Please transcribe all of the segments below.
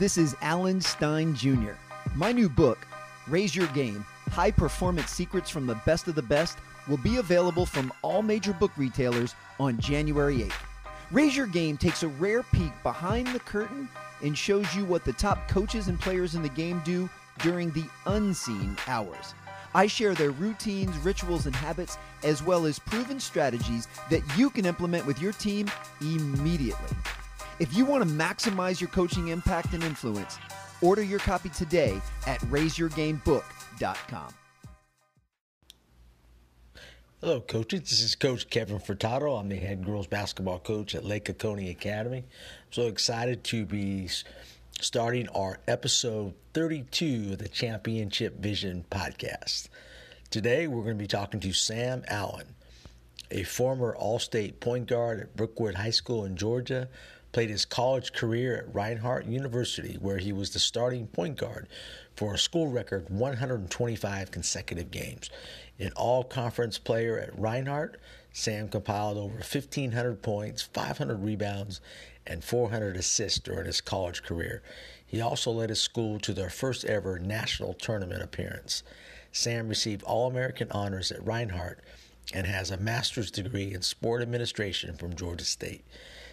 This is Alan Stein Jr. My new book, Raise Your Game High Performance Secrets from the Best of the Best, will be available from all major book retailers on January 8th. Raise Your Game takes a rare peek behind the curtain and shows you what the top coaches and players in the game do during the unseen hours. I share their routines, rituals, and habits, as well as proven strategies that you can implement with your team immediately. If you want to maximize your coaching impact and influence, order your copy today at raiseyourgamebook.com. Hello, coaches. This is Coach Kevin Furtado. I'm the head girls basketball coach at Lake Oconee Academy. I'm so excited to be starting our episode 32 of the Championship Vision podcast. Today, we're going to be talking to Sam Allen, a former All State point guard at Brookwood High School in Georgia played his college career at Reinhardt University, where he was the starting point guard for a school record 125 consecutive games. An all conference player at Reinhardt, Sam compiled over 1,500 points, 500 rebounds, and 400 assists during his college career. He also led his school to their first ever national tournament appearance. Sam received All American honors at Reinhardt and has a master's degree in sport administration from Georgia State.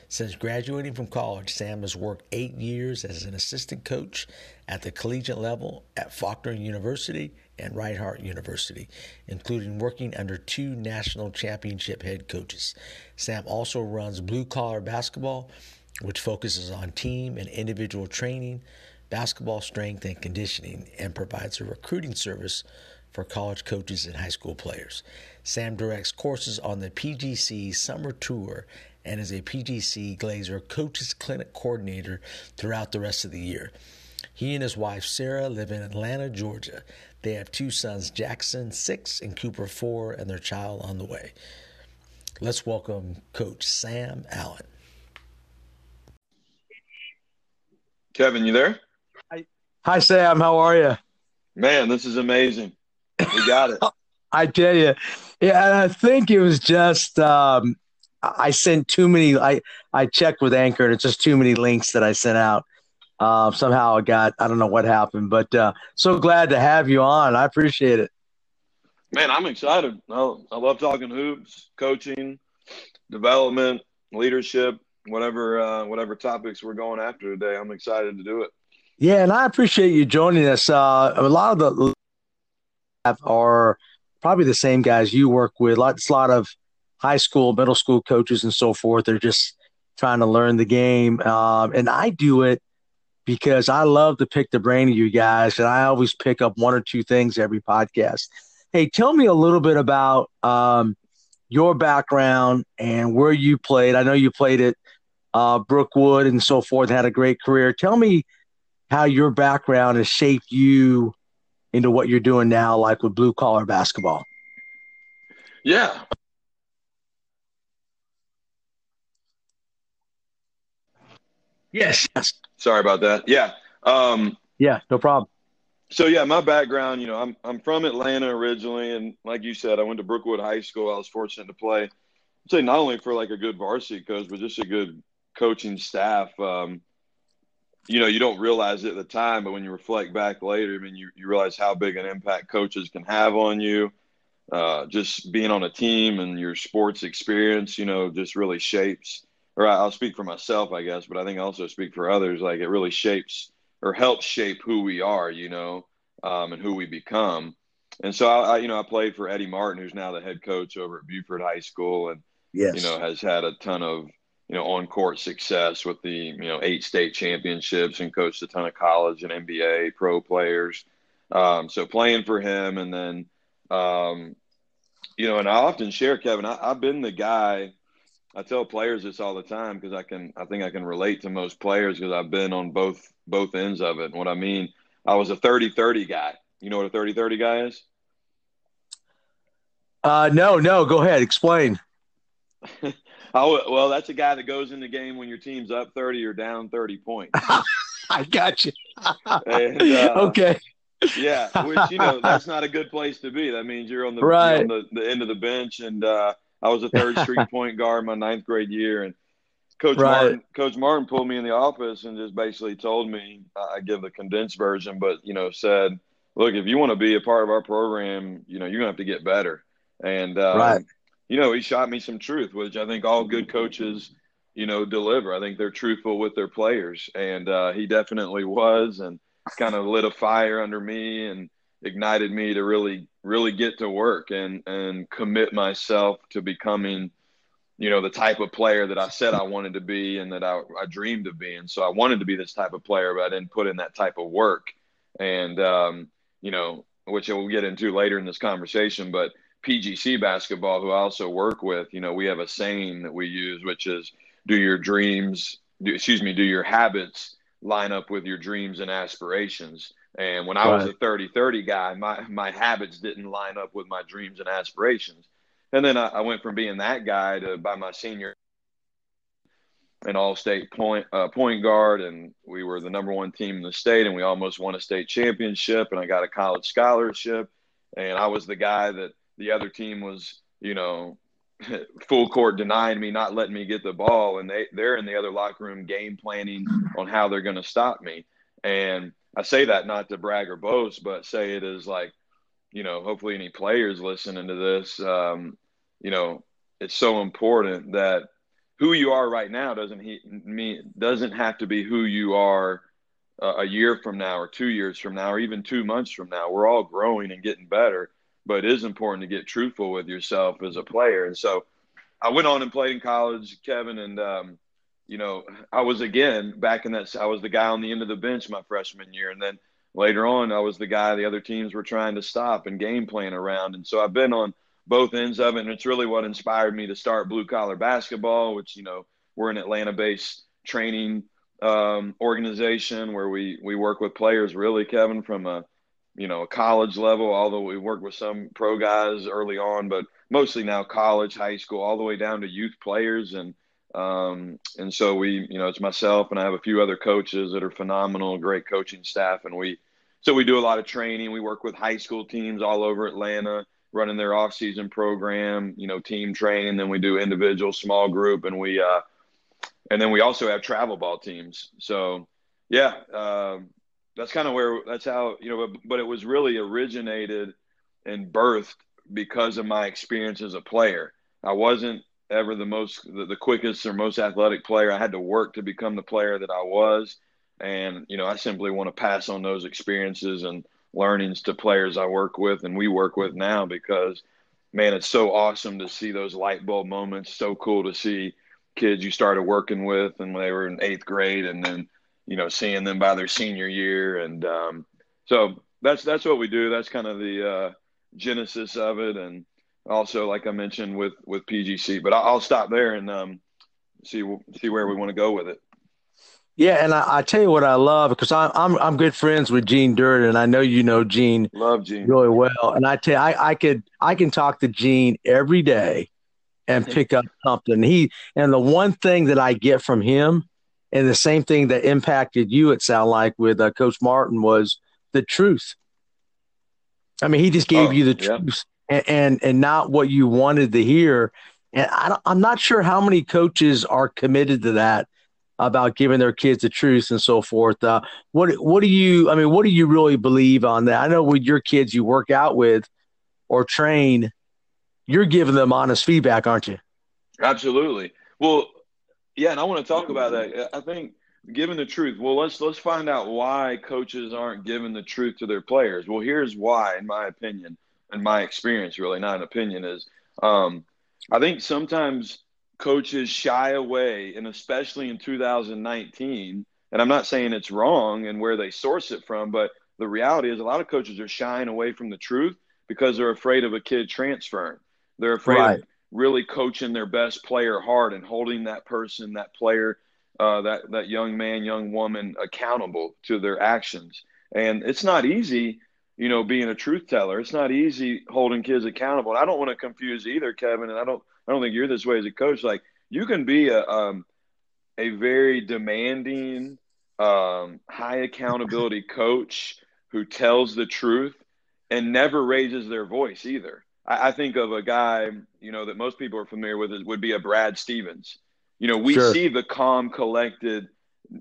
Since graduating from college, Sam has worked eight years as an assistant coach at the collegiate level at Faulkner University and Reinhardt University, including working under two national championship head coaches. Sam also runs Blue Collar Basketball, which focuses on team and individual training, basketball strength and conditioning, and provides a recruiting service for college coaches and high school players. Sam directs courses on the PGC Summer Tour and is a PGC Glazier Coaches Clinic Coordinator throughout the rest of the year. He and his wife Sarah live in Atlanta, Georgia. They have two sons, Jackson, six, and Cooper, four, and their child on the way. Let's welcome Coach Sam Allen. Kevin, you there? Hi, Hi Sam. How are you? Man, this is amazing. We got it. I tell you, yeah, I think it was just um, I sent too many. I I checked with Anchor, and it's just too many links that I sent out. Uh, somehow I got. I don't know what happened, but uh, so glad to have you on. I appreciate it. Man, I'm excited. I, I love talking hoops, coaching, development, leadership, whatever uh, whatever topics we're going after today. I'm excited to do it. Yeah, and I appreciate you joining us. Uh, a lot of the are probably the same guys you work with. Lots, a lot of high school, middle school coaches and so forth. They're just trying to learn the game. Um, and I do it because I love to pick the brain of you guys. And I always pick up one or two things every podcast. Hey, tell me a little bit about um, your background and where you played. I know you played at uh, Brookwood and so forth, had a great career. Tell me how your background has shaped you into what you're doing now, like with blue collar basketball. Yeah, Yes. Yes. Sorry about that. Yeah. Um, yeah, no problem. So yeah, my background, you know, I'm I'm from Atlanta originally, and like you said, I went to Brookwood High School. I was fortunate to play, I'd say not only for like a good varsity coach, but just a good coaching staff. Um, you know, you don't realize it at the time, but when you reflect back later, I mean, you, you realize how big an impact coaches can have on you. Uh, just being on a team and your sports experience, you know, just really shapes or I'll speak for myself, I guess, but I think I also speak for others. Like it really shapes or helps shape who we are, you know, um, and who we become. And so I, I, you know, I played for Eddie Martin, who's now the head coach over at Buford High School, and yes. you know has had a ton of you know on court success with the you know eight state championships and coached a ton of college and NBA pro players. Um, so playing for him, and then um, you know, and I often share Kevin. I, I've been the guy I tell players this all the time because I can I think I can relate to most players because I've been on both both ends of it. And what I mean, I was a 30-30 guy. You know what a 30-30 guy is? Uh, no, no. Go ahead. Explain. well, that's a guy that goes in the game when your team's up 30 or down 30 points. I got you. and, uh, okay. yeah, which you know that's not a good place to be. That means you're on the right. on the, the end of the bench. And uh, I was a third string point guard my ninth grade year, and Coach right. Martin, Coach Martin pulled me in the office and just basically told me I give the condensed version, but you know said, look, if you want to be a part of our program, you know you're gonna have to get better. And um, right. you know he shot me some truth, which I think all good coaches you know deliver. I think they're truthful with their players, and uh, he definitely was, and kind of lit a fire under me and ignited me to really really get to work and and commit myself to becoming you know the type of player that I said I wanted to be and that I, I dreamed of being so I wanted to be this type of player but I didn't put in that type of work and um, you know which we'll get into later in this conversation but PGC basketball who I also work with you know we have a saying that we use which is do your dreams do, excuse me do your habits line up with your dreams and aspirations. And when I right. was a 30 30 guy, my, my habits didn't line up with my dreams and aspirations. And then I, I went from being that guy to by my senior an all-state point uh, point guard, and we were the number one team in the state, and we almost won a state championship, and I got a college scholarship, and I was the guy that the other team was, you know, full court denying me, not letting me get the ball, and they they're in the other locker room game planning on how they're going to stop me. And I say that not to brag or boast, but say it is like, you know, hopefully any players listening to this, um, you know, it's so important that who you are right now doesn't he, mean doesn't have to be who you are uh, a year from now or two years from now or even two months from now. We're all growing and getting better but it is important to get truthful with yourself as a player. And so I went on and played in college, Kevin, and um, you know, I was again back in that. I was the guy on the end of the bench my freshman year, and then later on, I was the guy the other teams were trying to stop and game plan around. And so I've been on both ends of it, and it's really what inspired me to start blue collar basketball, which you know we're an Atlanta-based training um, organization where we we work with players really, Kevin, from a you know, a college level, although we work with some pro guys early on, but mostly now college, high school, all the way down to youth players. And, um, and so we, you know, it's myself and I have a few other coaches that are phenomenal, great coaching staff. And we, so we do a lot of training. We work with high school teams all over Atlanta, running their off season program, you know, team training. Then we do individual, small group, and we, uh, and then we also have travel ball teams. So, yeah, uh, that's kind of where that's how you know but, but, it was really originated and birthed because of my experience as a player i wasn't ever the most the, the, quickest or most athletic player i had to work to become the player that i was and you know i simply want to pass on those experiences and learnings to players i work with and we work with now because man it's so awesome to see those light bulb moments so cool to see kids you started working with and they were in eighth grade and then you know, seeing them by their senior year. And um, so that's that's what we do. That's kind of the uh, genesis of it, and also, like I mentioned, with with PGC. But I'll stop there and um, see see where we want to go with it. Yeah, and I, I, tell you what I love because I'm I'm I'm good friends with Gene Durden, and I know you know Gene. Love Gene really well, and I tell you, I, I could I can talk to Gene every day and pick up something. He and the one thing that I get from him and the same thing that impacted you, it sounded like, with uh, Coach Martin was the truth. I mean, he just gave oh, you the truth and, and, not what you wanted to hear. And I am not sure how many coaches are committed to that about giving their kids the truth and so forth. Uh, what what do you? I mean, what do you really believe on that? I know with your kids you work out with or train, you're giving them honest feedback, aren't you? Absolutely. Well, yeah, and I want to talk about that. I think giving the truth. Well, let's let's find out why coaches aren't giving the truth to their players. Well, here's why, in my opinion, and my experience, really not an opinion, is um, I think sometimes coaches shy away, and especially in 2019. And I'm not saying it's wrong and where they source it from, but the reality is a lot of coaches are shying away from the truth because they're afraid of a kid transferring. They're afraid right. of really coaching their best player hard and holding that person, that player, uh, that that young man, young woman accountable to their actions. And it's not easy, you know, being a truth teller. It's not easy holding kids accountable. And I don't want to confuse either, Kevin. And I don't I don't think you're this way as a coach. Like you can be a um, a very demanding, um, high accountability coach who tells the truth and never raises their voice either. I, I, think of a guy, you know, that most people are familiar with would be a Brad Stevens. You know, we sure. see the calm, collected,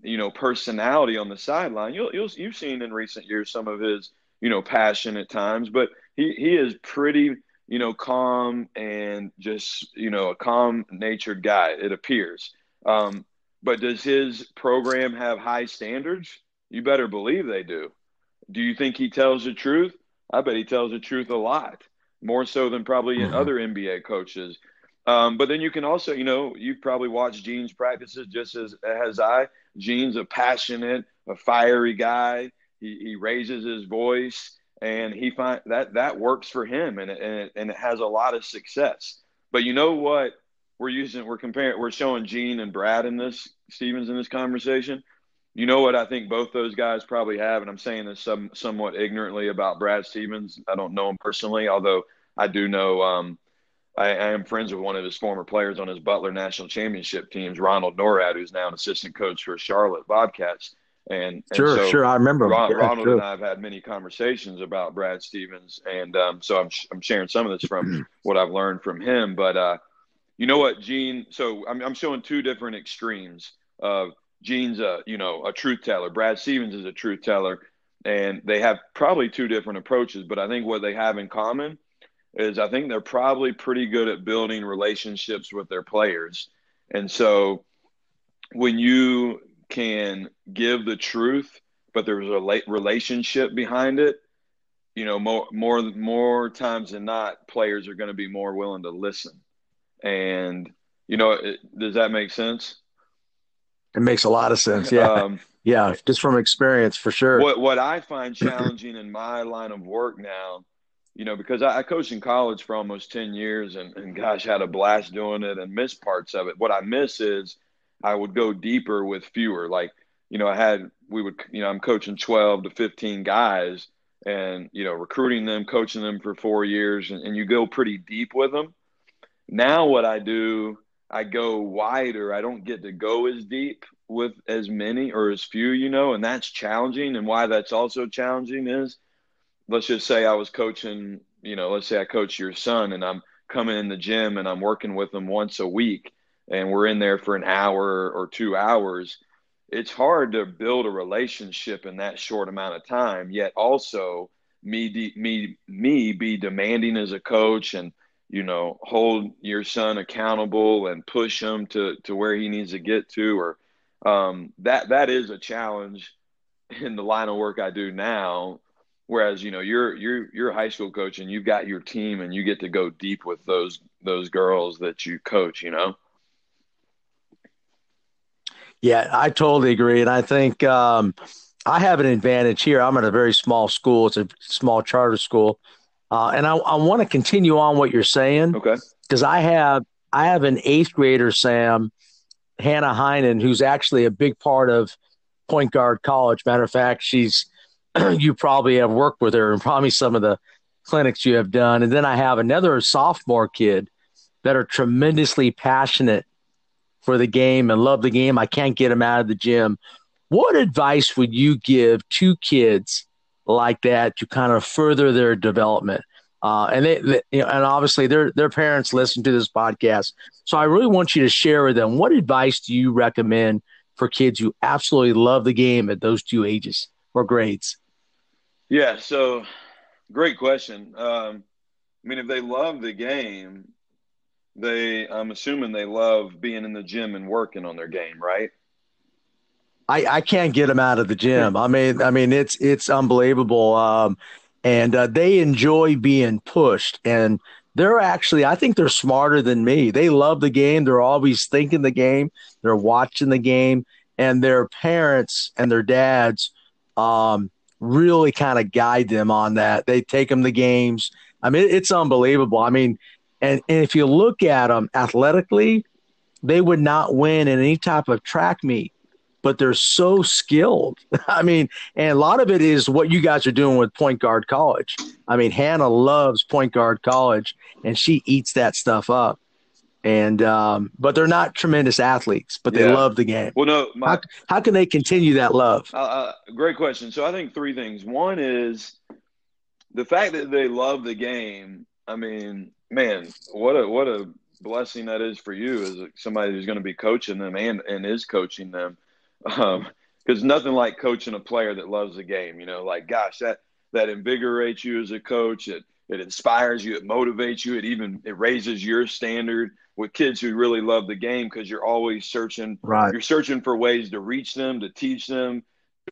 you know, personality on the sideline. You'll, you'll, you've seen in recent years some of his, you know, passion at times, but he, he is pretty, you know, calm and just, you know, a calm natured guy, it appears. Um, but does his program have high standards? You better believe they do. Do you think he tells the truth? I bet he tells the truth a lot, more so than probably mm-hmm. other NBA coaches. Um, but then you can also, you know, you've probably watched Gene's practices just as as I. Gene's a passionate, a fiery guy. He, he raises his voice, and he find that that works for him, and and it, and it has a lot of success. But you know what? We're using, we're comparing, we're showing Gene and Brad in this Stevens in this conversation you know what I think both those guys probably have, and I'm saying this some, somewhat ignorantly about Brad Stevens. I don't know him personally, although I do know um, I, I, am friends with one of his former players on his Butler National Championship teams, Ronald Nored, who's now an assistant coach for Charlotte Bobcats. And, and sure, so sure, I remember Ron, yeah, Ronald and I have had many conversations about Brad Stevens, and um, so I'm I'm sharing some of this from what I've learned from him. But uh, you know what, Gene? So I'm I'm showing two different extremes of Gene's a you know a truth teller. Brad Stevens is a truth teller, and they have probably two different approaches. But I think what they have in common is I think they're probably pretty good at building relationships with their players. And so when you can give the truth, but there's a relationship behind it, you know, more more more times than not, players are going to be more willing to listen. And you know, it, does that make sense? It makes a lot of sense. Yeah. Um, yeah. Just from experience for sure. What, what I find challenging in my line of work now, you know, because I, I coached in college for almost 10 years and, and gosh, had a blast doing it and miss parts of it. What I miss is I would go deeper with fewer. Like, you know, I had, we would, you know, I'm coaching 12 to 15 guys and, you know, recruiting them, coaching them for four years, and, and you go pretty deep with them. Now, what I do I go wider. I don't get to go as deep with as many or as few, you know, and that's challenging. And why that's also challenging is let's just say I was coaching, you know, let's say I coach your son and I'm coming in the gym and I'm working with them once a week and we're in there for an hour or two hours. It's hard to build a relationship in that short amount of time, yet also me, me, me be demanding as a coach and you know, hold your son accountable and push him to, to where he needs to get to, or um, that that is a challenge in the line of work I do now. Whereas you know you're you're you're a high school coach and you've got your team and you get to go deep with those those girls that you coach. You know. Yeah, I totally agree, and I think um, I have an advantage here. I'm at a very small school; it's a small charter school, uh, and I, I want to continue on what you're saying. Okay. Because I have I have an eighth grader, Sam, Hannah Heinen, who's actually a big part of Point Guard College. Matter of fact, she's you probably have worked with her and probably some of the clinics you have done. And then I have another sophomore kid that are tremendously passionate for the game and love the game. I can't get them out of the gym. What advice would you give to kids like that to kind of further their development. Uh, and they, they you know, and obviously their their parents listen to this podcast. So I really want you to share with them what advice do you recommend for kids who absolutely love the game at those two ages or grades? Yeah, so great question. Um, I mean, if they love the game, they I'm assuming they love being in the gym and working on their game, right? I, I can't get them out of the gym. I mean, I mean, it's it's unbelievable. Um, and uh, they enjoy being pushed, and they're actually, I think they're smarter than me. They love the game. They're always thinking the game. They're watching the game, and their parents and their dads um, really kind of guide them on that. They take them to games. I mean, it's unbelievable. I mean, And, and if you look at them athletically, they would not win in any type of track meet, but they're so skilled. I mean, and a lot of it is what you guys are doing with Point Guard College. I mean, Hannah loves Point Guard College, and she eats that stuff up. And um, but they're not tremendous athletes, but they Yeah. love the game. Well, no, my, How, how can they continue that love? Uh, uh, great question. So I think three things. One is the fact that they love the game. I mean, man, what a what a blessing that is for you as somebody who's going to be coaching them and and is coaching them. Um, because nothing like coaching a player that loves the game. You know, like gosh, that that invigorates you as a coach. It it inspires you. It motivates you. It even it raises your standard with kids who really love the game because you're always searching Right. you're searching for ways to reach them to teach them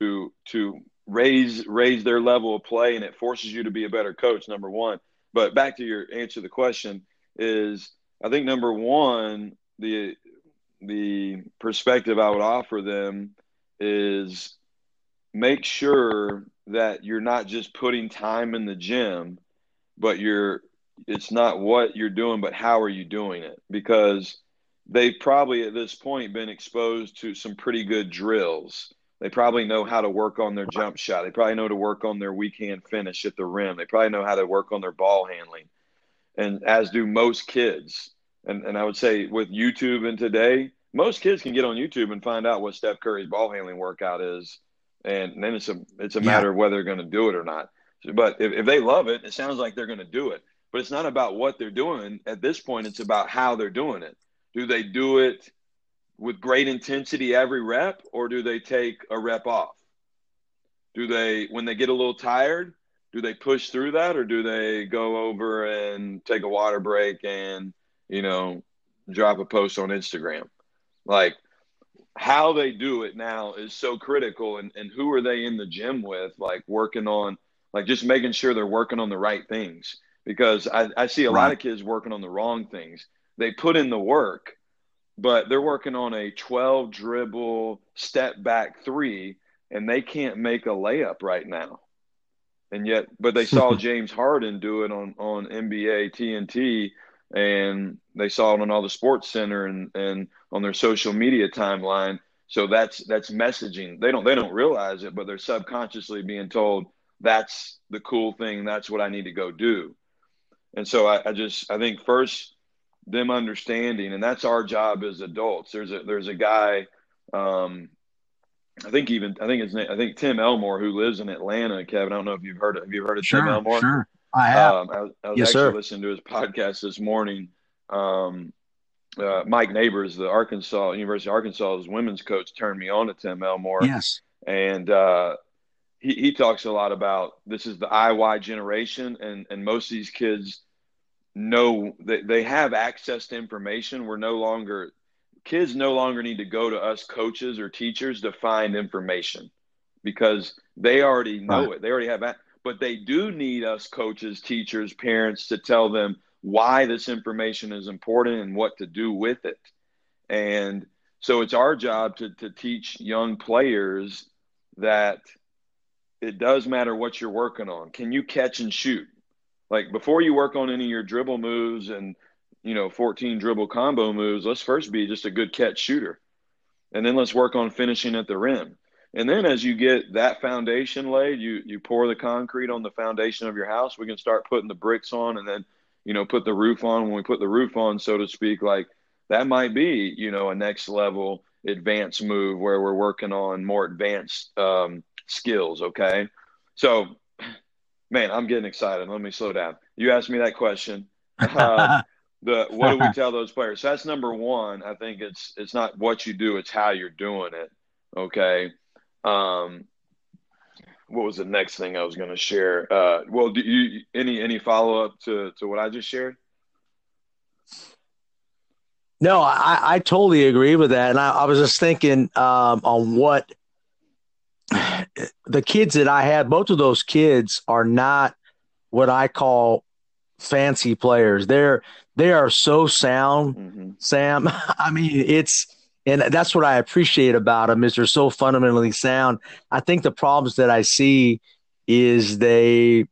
to to raise raise their level of play and it forces you to be a better coach number one but back to your answer to the question is i think number one the the perspective i would offer them is make sure that you're not just putting time in the gym but you're it's not what you're doing but how are you doing it because they've probably at this point been exposed to some pretty good drills. They probably know how to work on their jump shot. They probably know to work on their weak hand finish at the rim. They probably know how to work on their ball handling. And as do most kids. And and I would say with YouTube and today, most kids can get on YouTube and find out what Steph Curry's ball handling workout is. And then it's a it's a Yeah. matter of whether they're going to do it or not. But if, if they love it, it sounds like they're going to do it. But it's not about what they're doing. At this point, it's about how they're doing it. Do they do it with great intensity every rep, or do they take a rep off? Do they, when they get a little tired, do they push through that, or do they go over and take a water break and, you know, drop a post on Instagram? Like, how they do it now is so critical, and, and who are they in the gym with, like working on, like just making sure they're working on the right things. Because I, I see a lot of kids working on the wrong things. They put in the work, but they're working on a 12 dribble step back three and they can't make a layup right now. And yet, but they saw James Harden do it on, on NBA TNT and they saw it on all the sports center and, and on their social media timeline. So that's, that's messaging. They don't, they don't realize it, but they're subconsciously being told that's the cool thing. That's what I need to go do. And so I, I just, I think first them understanding, and that's our job as adults. There's a there's a guy, um, I think even I think his name I think Tim Elmore who lives in Atlanta. Kevin, I don't know if you've heard of, have you heard of Tim Elmore? sure. I have. Um, I, was- I was Yes, actually sir. listening to his podcast this morning. Um, uh, Mike Neighbors, the Arkansas University of Arkansas's women's coach, turned me on to Tim Elmore yes. and uh, he he talks a lot about this is the IY generation, and and most of these kids know that they have access to information. We're no longer kids no longer need to go to us coaches or teachers to find information because they already know Right. it. They already have that, but they do need us coaches, teachers, parents to tell them why this information is important and what to do with it. And so it's our job to to teach young players that it does matter what you're working on. Can you catch and shoot? Like before you work on any of your dribble moves and you know 14 dribble combo moves, let's first be just a good catch shooter. And then let's work on finishing at the rim. And then as you get that foundation laid, you you pour the concrete on the foundation of your house, we can start putting the bricks on and then you know put the roof on when we put the roof on so to speak like that might be you know a next level advanced move where we're working on more advanced um, skills okay so man i'm getting excited. Let me slow down. You asked me that question. Um, the what do we tell those players? So that's number one. I think it's it's not what you do it's how you're doing it. Okay. Um what was the next thing i was going to share? Uh well do you any any follow-up to to what i just shared? No, I, I totally agree with that. And I, I was just thinking um, on what the kids that I had, both of those kids are not what I call fancy players. They're they are so sound, mm-hmm. Sam. I mean, it's and that's what I appreciate about them is they're so fundamentally sound. I think the problems that I see is they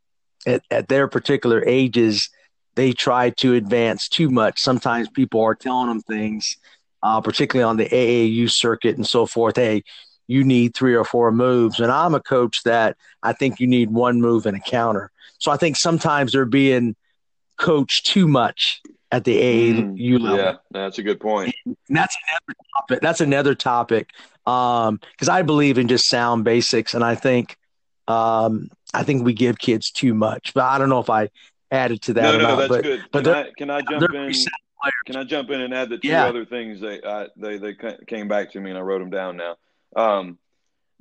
at, at their particular ages they try to advance too much. Sometimes people are telling them things, uh, particularly on the AAU circuit and so forth. Hey, you need three or four moves. And I'm a coach that I think you need one move and a counter. So I think sometimes they're being coached too much at the AAU mm, level. Yeah, that's a good point. And that's another topic. That's another topic because um, I believe in just sound basics, and I think um, I think we give kids too much. But I don't know if I added to that. No, no, no, that's but, good. But can, I, can I jump in? Can I jump in and add the two yeah. other things they I, they they came back to me and I wrote them down now. Um,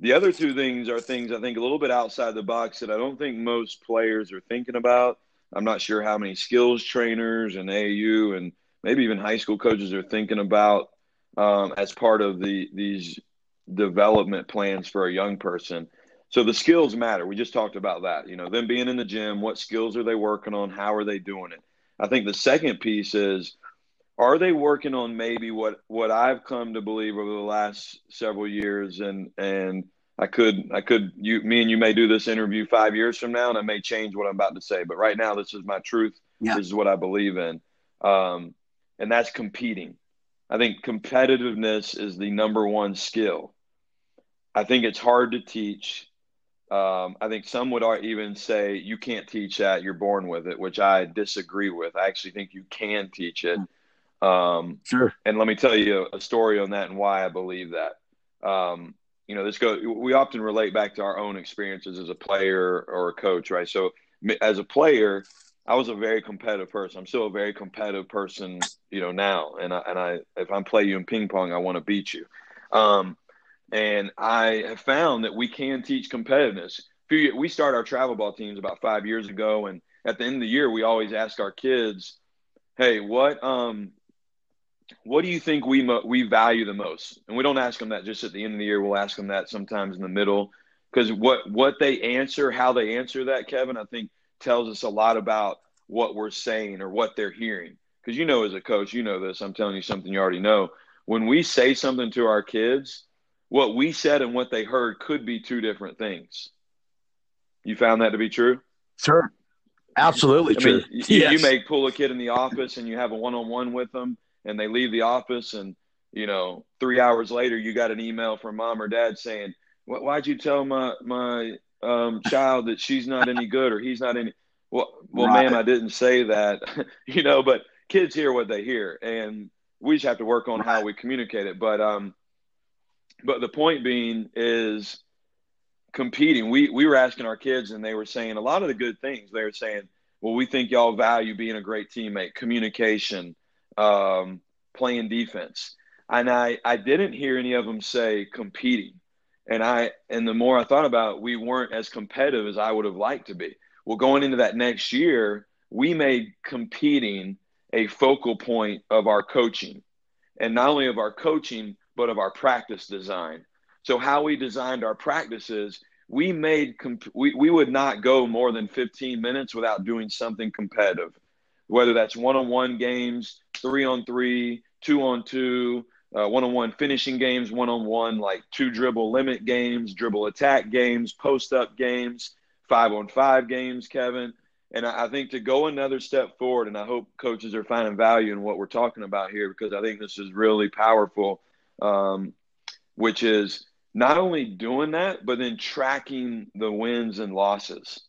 the other two things are things I think a little bit outside the box that I don't think most players are thinking about. I'm not sure how many skills trainers and AU and maybe even high school coaches are thinking about um, as part of the these development plans for a young person. So the skills matter. We just talked about that. You know, them being in the gym, what skills are they working on? How are they doing it? I think the second piece is are they working on maybe what what I've come to believe over the last several years? And and I could I could you me and you may do this interview 5 years from now and I may change what I'm about to say but right now this is my truth. Yeah. this is what I believe in. Um, and that's competing. I think competitiveness is the number one skill. I think it's hard to teach. Um, I think some would even say you can't teach that, you're born with it, which I disagree with. I actually think you can teach it. Um, sure. And let me tell you a story on that and why I believe that. Um, you know, this go. We often relate back to our own experiences as a player or a coach, right? So, as a player, I was a very competitive person. I'm still a very competitive person, you know, now. And I, and I, if I'm play you in ping pong, I want to beat you. Um, and I have found that we can teach competitiveness. We start our travel ball teams about five years ago, and at the end of the year, we always ask our kids, "Hey, what um, what do you think we mo- we value the most?" And we don't ask them that just at the end of the year. We'll ask them that sometimes in the middle, because what what they answer, how they answer that, Kevin, I think tells us a lot about what we're saying or what they're hearing. Because you know, as a coach, you know this. I'm telling you something you already know. When we say something to our kids what we said and what they heard could be two different things. You found that to be true? Sure. Absolutely I true. Mean, you, yes. you may pull a kid in the office and you have a one on one with them and they leave the office and, you know, three hours later you got an email from mom or dad saying, why'd you tell my, my um, child that she's not any good or he's not any, well, well, right. ma'am, I didn't say that, you know, but kids hear what they hear and we just have to work on right. how we communicate it. But, um, but the point being is competing. We we were asking our kids, and they were saying a lot of the good things. They were saying, "Well, we think y'all value being a great teammate, communication, um, playing defense." And I I didn't hear any of them say competing. And I and the more I thought about, it, we weren't as competitive as I would have liked to be. Well, going into that next year, we made competing a focal point of our coaching, and not only of our coaching, but of our practice design. So how we designed our practices, we made comp- we, we would not go more than 15 minutes without doing something competitive, whether that's one-on-one games, three-on-three, two-on-two, uh, one-on-one finishing games, one-on-one like two dribble limit games, dribble attack games, post-up games, five-on-five games, Kevin. And I, I think to go another step forward, and I hope coaches are finding value in what we're talking about here because I think this is really powerful um, which is not only doing that, but then tracking the wins and losses.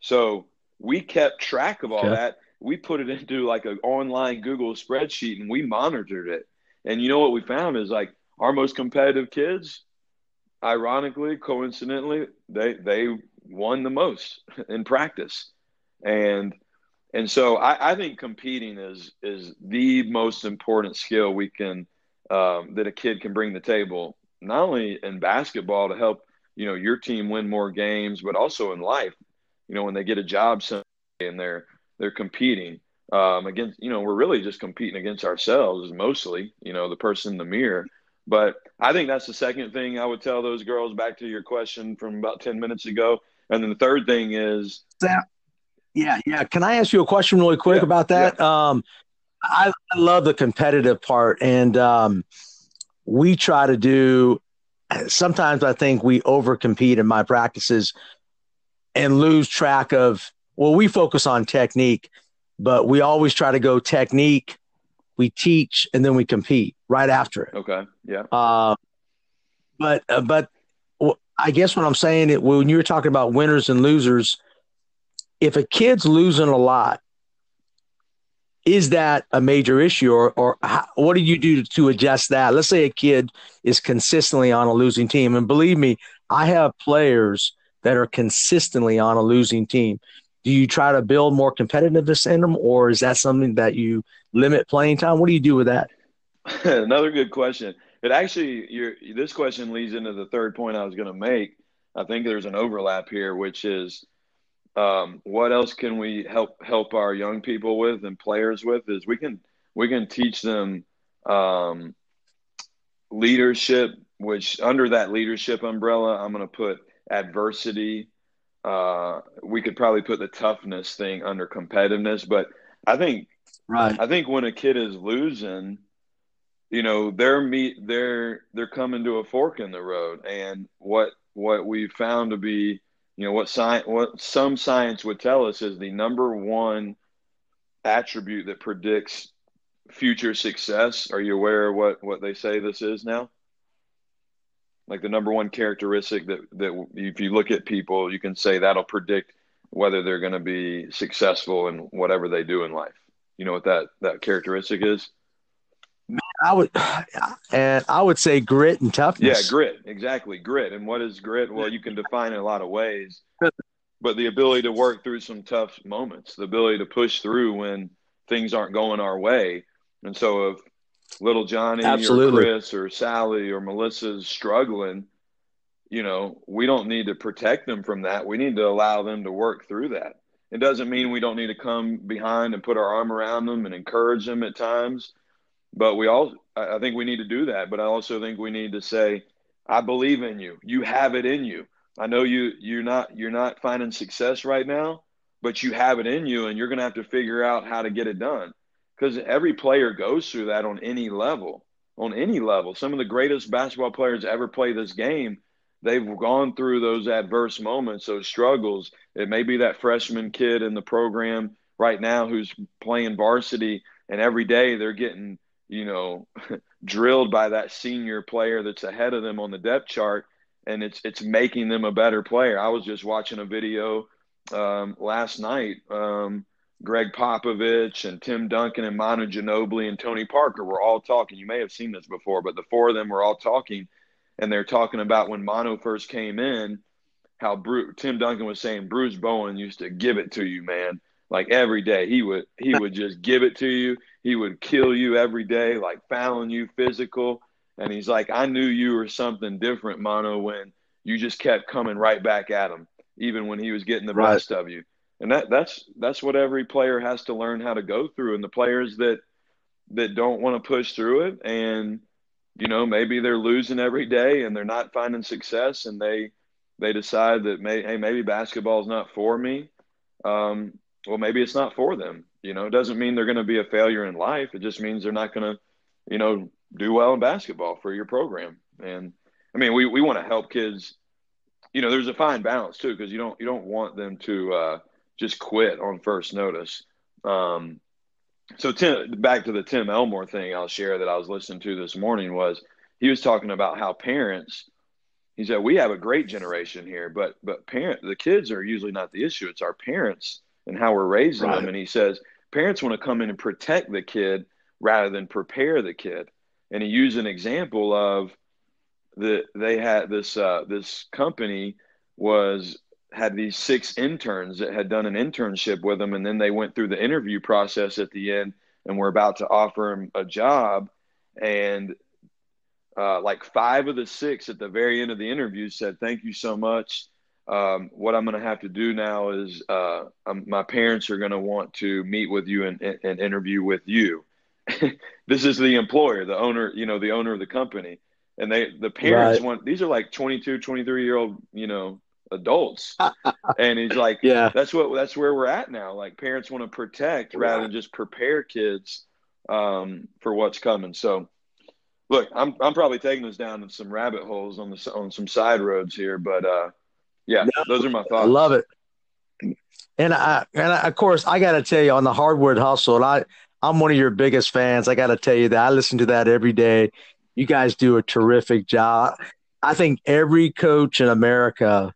So we kept track of all okay. that. We put it into like an online Google spreadsheet and we monitored it. And you know what we found is like our most competitive kids, ironically, coincidentally, they they won the most in practice. And and so I, I think competing is is the most important skill we can um, that a kid can bring to the table, not only in basketball to help you know your team win more games, but also in life. You know, when they get a job someday and they're they're competing um, against, you know, we're really just competing against ourselves mostly. You know, the person in the mirror. But I think that's the second thing I would tell those girls. Back to your question from about ten minutes ago, and then the third thing is. Yeah, yeah. Can I ask you a question really quick yeah, about that? Yeah. Um, I, I love the competitive part, and um, we try to do. Sometimes I think we over compete in my practices and lose track of. Well, we focus on technique, but we always try to go technique. We teach and then we compete right after it. Okay. Yeah. Uh, but uh, but I guess what I'm saying it when you were talking about winners and losers, if a kid's losing a lot, is that a major issue, or or how, what do you do to adjust that? Let's say a kid is consistently on a losing team, and believe me, I have players that are consistently on a losing team. Do you try to build more competitiveness in them, or is that something that you limit playing time? What do you do with that? Another good question. It actually, this question leads into the third point I was going to make. I think there's an overlap here, which is um, what else can we help help our young people with and players with? Is we can we can teach them um, leadership, which under that leadership umbrella, I'm going to put adversity. Uh, we could probably put the toughness thing under competitiveness, but I think right. I think when a kid is losing you know they're meet they're they're coming to a fork in the road. And what what we found to be you know what science what some science would tell us is the number one attribute that predicts future success. Are you aware of what what they say this is now like the number one characteristic that that if you look at people you can say that'll predict whether they're going to be successful in whatever they do in life you know what that that characteristic is I would, and I would say grit and toughness. Yeah, grit, exactly, grit. And what is grit? Well, you can define it a lot of ways, but the ability to work through some tough moments, the ability to push through when things aren't going our way. And so, if little Johnny Absolutely. or Chris or Sally or Melissa's struggling, you know, we don't need to protect them from that. We need to allow them to work through that. It doesn't mean we don't need to come behind and put our arm around them and encourage them at times but we all, I think we need to do that. But I also think we need to say, I believe in you. You have it in you. I know you you're not you're not finding success right now, but you have it in you, and you're going to have to figure out how to get it done. Because every player goes through that on any level. On any level, some of the greatest basketball players ever play this game, they've gone through those adverse moments, those struggles. It may be that freshman kid in the program right now who's playing varsity, and every day they're getting you know, drilled by that senior player that's ahead of them on the depth chart, and it's it's making them a better player. I was just watching a video um, last night. Um, Gregg Popovich and Tim Duncan and Manu Ginobili and Tony Parker were all talking. You may have seen this before, but the four of them were all talking, and they're talking about when Manu first came in, how Bru- Tim Duncan was saying Bruce Bowen used to give it to you, man like every day he would he would just give it to you he would kill you every day like fouling you physical and he's like i knew you were something different Manu when you just kept coming right back at him even when he was getting the right. best of you and that that's that's what every player has to learn how to go through and the players that that don't want to push through it and you know maybe they're losing every day and they're not finding success and they they decide that may, hey maybe basketball is not for me um, well, maybe it's not for them. You know, it doesn't mean they're going to be a failure in life. It just means they're not going to, you know, do well in basketball for your program. And I mean, we, we want to help kids. You know, there's a fine balance too, because you don't you don't want them to uh, just quit on first notice. Um, so Tim, back to the Tim Elmore thing, I'll share that I was listening to this morning was he was talking about how parents. He said we have a great generation here, but but parent the kids are usually not the issue. It's our parents and how we're raising right. them. And he says parents want to come in and protect the kid rather than prepare the kid. And he used an example of the they had this uh, this company was had these six interns that had done an internship with them, and then they went through the interview process at the end, and were about to offer him a job, and uh, like five of the six at the very end of the interview said, "Thank you so much um, what I'm going to have to do now is uh, um, my parents are going to want to meet with you and, and interview with you. this is the employer, the owner, you know, the owner of the company. And they, the parents right. want, these are like 22, 23 year old, you know, adults. and he's like, yeah, that's what, that's where we're at now. Like parents want to protect rather than just prepare kids um, for what's coming. So, look, I'm, I'm probably taking us down some rabbit holes on the, on some side roads here, but, uh, yeah, no, those are my thoughts. I love it. And I, and I, of course, I got to tell you on the hardwood hustle, and I, I'm one of your biggest fans. I got to tell you that I listen to that every day. You guys do a terrific job. I think every coach in America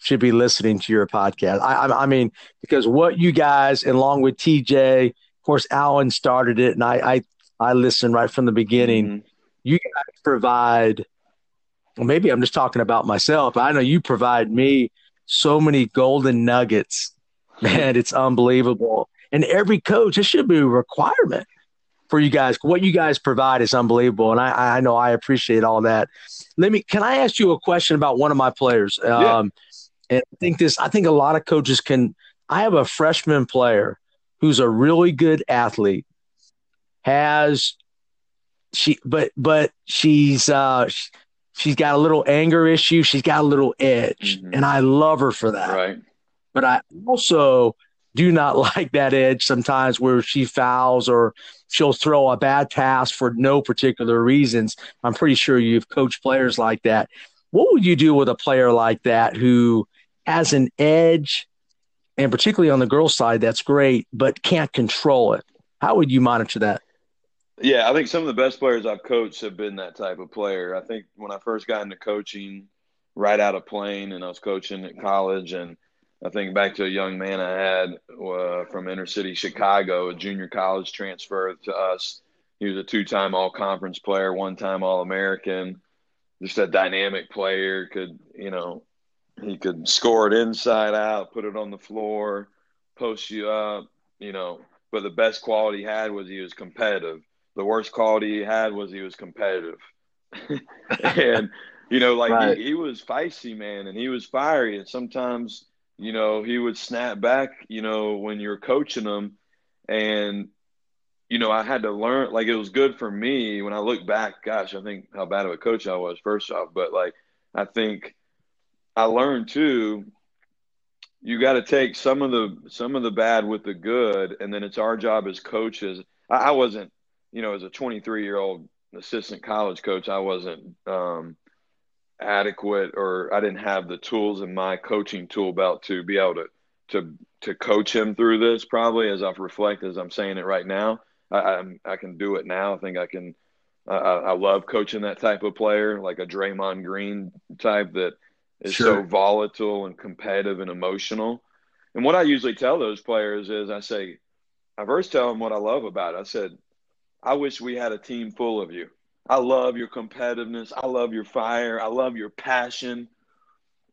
should be listening to your podcast. I, I, I mean, because what you guys, along with TJ, of course, Alan started it, and I, I, I listened right from the beginning. Mm-hmm. You guys provide. Well, maybe I'm just talking about myself. I know you provide me so many golden nuggets. Man, it's unbelievable. And every coach, it should be a requirement for you guys. What you guys provide is unbelievable, and I, I know I appreciate all that. Let me. Can I ask you a question about one of my players? Yeah. Um, and I think this. I think a lot of coaches can. I have a freshman player who's a really good athlete. Has she? But but she's uh, she's got a little anger issue. She's got a little edge, mm-hmm. and I love her for that. Right. But I also do not like that edge sometimes where she fouls or she'll throw a bad pass for no particular reasons. I'm pretty sure you've coached players like that. What would you do with a player like that who has an edge, and particularly on the girls' side, that's great, but can't control it? How would you monitor that? Yeah, I think some of the best players I've coached have been that type of player. I think when I first got into coaching, right out of playing, and I was coaching at college, and I think back to a young man I had uh, from inner city Chicago, a junior college transfer to us. He was a two-time All-Conference player, one-time All-American, just a dynamic player. Could you know, he could score it inside out, put it on the floor, post you up, you know. But the best quality he had was he was competitive the worst quality he had was he was competitive. and, you know, like right. he, he was feisty, man, and he was fiery. And sometimes, you know, he would snap back, you know, when you're coaching him. And, you know, I had to learn, like, it was good for me when I look back. Gosh, I think how bad of a coach I was, first off. But, like, I think I learned too you got to take some of the some of the bad with the good and then it's our job as coaches I, I wasn't you know, as a 23 year old assistant college coach, I wasn't um, adequate or I didn't have the tools in my coaching tool belt to be able to to to coach him through this. Probably as I've reflected, as I'm saying it right now, I, I'm, I can do it now. I think I can. I, I love coaching that type of player, like a Draymond Green type that is sure. so volatile and competitive and emotional. And what I usually tell those players is, I say, I first tell them what I love about it. I said, I wish we had a team full of you. I love your competitiveness. I love your fire. I love your passion.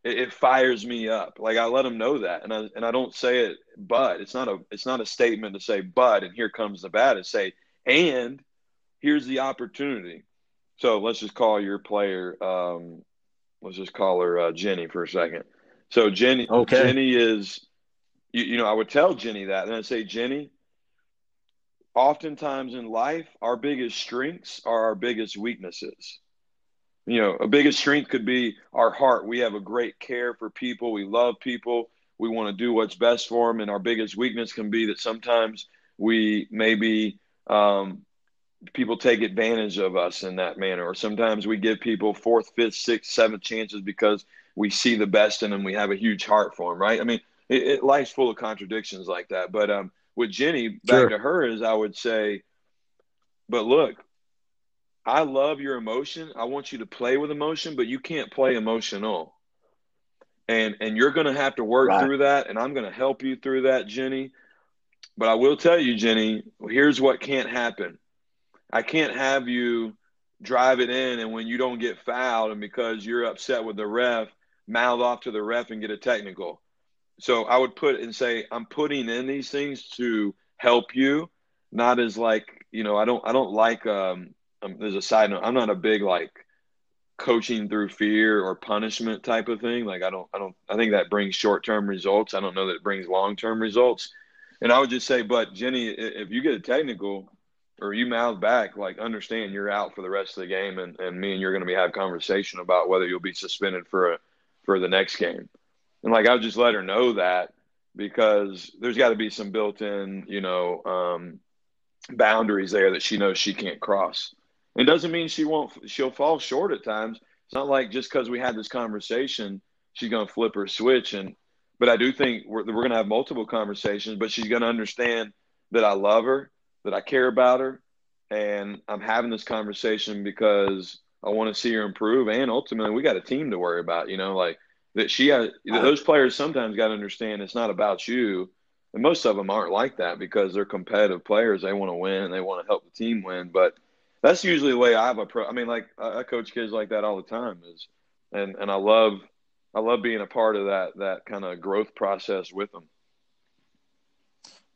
It, it, fires me up. Like I let them know that, and I and I don't say it, but it's not a it's not a statement to say but, and here comes the bad. It's say and here's the opportunity. So let's just call your player. Um, let's just call her uh, Jenny for a second. So Jenny, okay. Jenny is, you, you know, I would tell Jenny that, and I'd say, Jenny, oftentimes in life, our biggest strengths are our biggest weaknesses. You know, a biggest strength could be our heart. We have a great care for people. We love people. We want to do what's best for them. And our biggest weakness can be that sometimes we maybe um, people take advantage of us in that manner, or sometimes we give people fourth, fifth, sixth, seventh chances because we see the best in them. We have a huge heart for them, right? I mean, it, it, life's full of contradictions like that. But um, with Jenny, back sure. to her, is I would say, but look, I love your emotion. I want you to play with emotion, but you can't play emotional. And and you're going to have to work right. through that, and I'm going to help you through that, Jenny. But I will tell you, Jenny, here's what can't happen. I can't have you drive it in, and when you don't get fouled, and because you're upset with the ref, mouth off to the ref and get a technical. So I would put and say I'm putting in these things to help you, not as like you know I don't I don't like um, um there's a side note I'm not a big like coaching through fear or punishment type of thing. Like I don't I don't I think that brings short term results. I don't know that it brings long term results. And I would just say but Jenny if you get a technical or you mouth back like understand you're out for the rest of the game and, and me and you're going to be have conversation about whether you'll be suspended for a for the next game and like I'll just let her know that because there's got to be some built-in, you know, um, boundaries there that she knows she can't cross. It doesn't mean she won't. She'll fall short at times. It's not like just because we had this conversation, she's gonna flip her switch. And but I do think we're, we're going to have multiple conversations. But she's going to understand that I love her, that I care about her, and I'm having this conversation because I want to see her improve. And ultimately, we got a team to worry about. You know, like that she has. Those players sometimes got to understand it's not about you. And most of them aren't like that because they're competitive players. They want to win and they want to help the team win. But that's usually the way I have a pro. I mean, like I coach kids like that all the time. Is and and I love I love being a part of that that kind of growth process with them.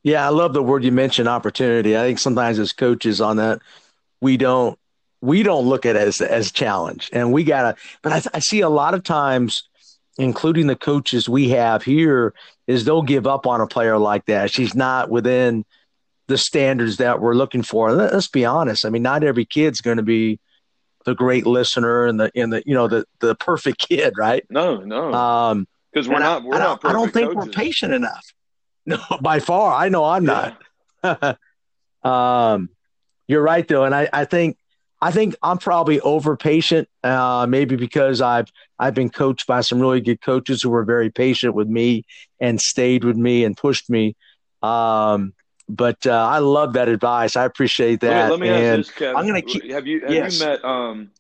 Yeah, I love the word you mentioned, opportunity. I think sometimes as coaches on that, we don't we don't look at it as as challenge, and we gotta. But I, I see a lot of times, including the coaches we have here, is they'll give up on a player like that. She's not within the standards that we're looking for. Let's be honest. I mean, not every kid's going to be the great listener and the in the you know the the perfect kid, right? No, no. Um, because we're not. We're I, not. I don't think coaches. we're patient enough. No, by far. I know I'm yeah. not. um, you're right though, and I, I think I think I'm probably over patient. Uh, maybe because I've I've been coached by some really good coaches who were very patient with me and stayed with me and pushed me. Um, but uh, I love that advice. I appreciate that. Let me, let me ask this, Kevin. I'm going to keep. Have you have yes. you met um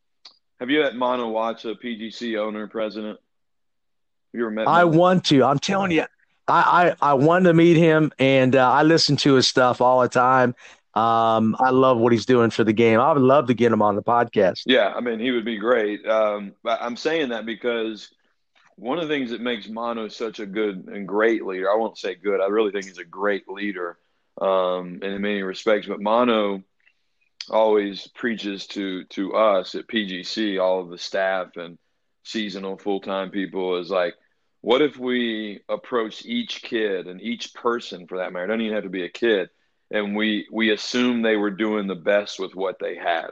have you met Manu Watts, a PGC owner and president? Have you ever met? I want to. I'm telling you, I, I, I wanted to meet him, and uh, I listen to his stuff all the time. Um, I love what he's doing for the game. I would love to get him on the podcast. Yeah, I mean, he would be great. Um, I'm saying that because one of the things that makes Manu such a good and great leader, I won't say good, I really think he's a great leader um, in many respects. But Manu always preaches to to us at PGC, all of the staff and seasonal full time people, is like – what if we approach each kid and each person for that matter, doesn't even have to be a kid, and we we assume they were doing the best with what they had.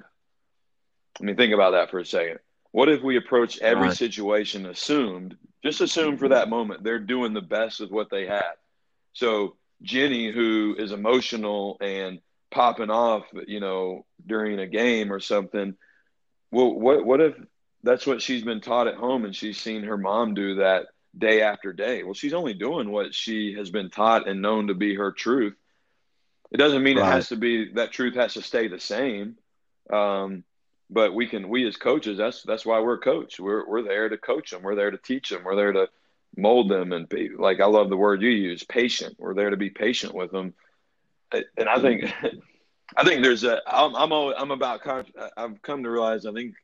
I mean, think about that for a second. What if we approach every right. situation assumed, just assume for that moment, they're doing the best with what they had. So Jenny, who is emotional and popping off, you know, during a game or something, well, what what if that's what she's been taught at home and she's seen her mom do that day after day. Well, she's only doing what she has been taught and known to be her truth. It doesn't mean right. it has to be that truth has to stay the same. Um, but we can, we as coaches, that's that's why we're coach. We're we're there to coach them. We're there to teach them. We're there to mold them and be like I love the word you use, patient. We're there to be patient with them. And I think, I think there's a. I'm I'm, always, I'm about. I've come to realize. I think,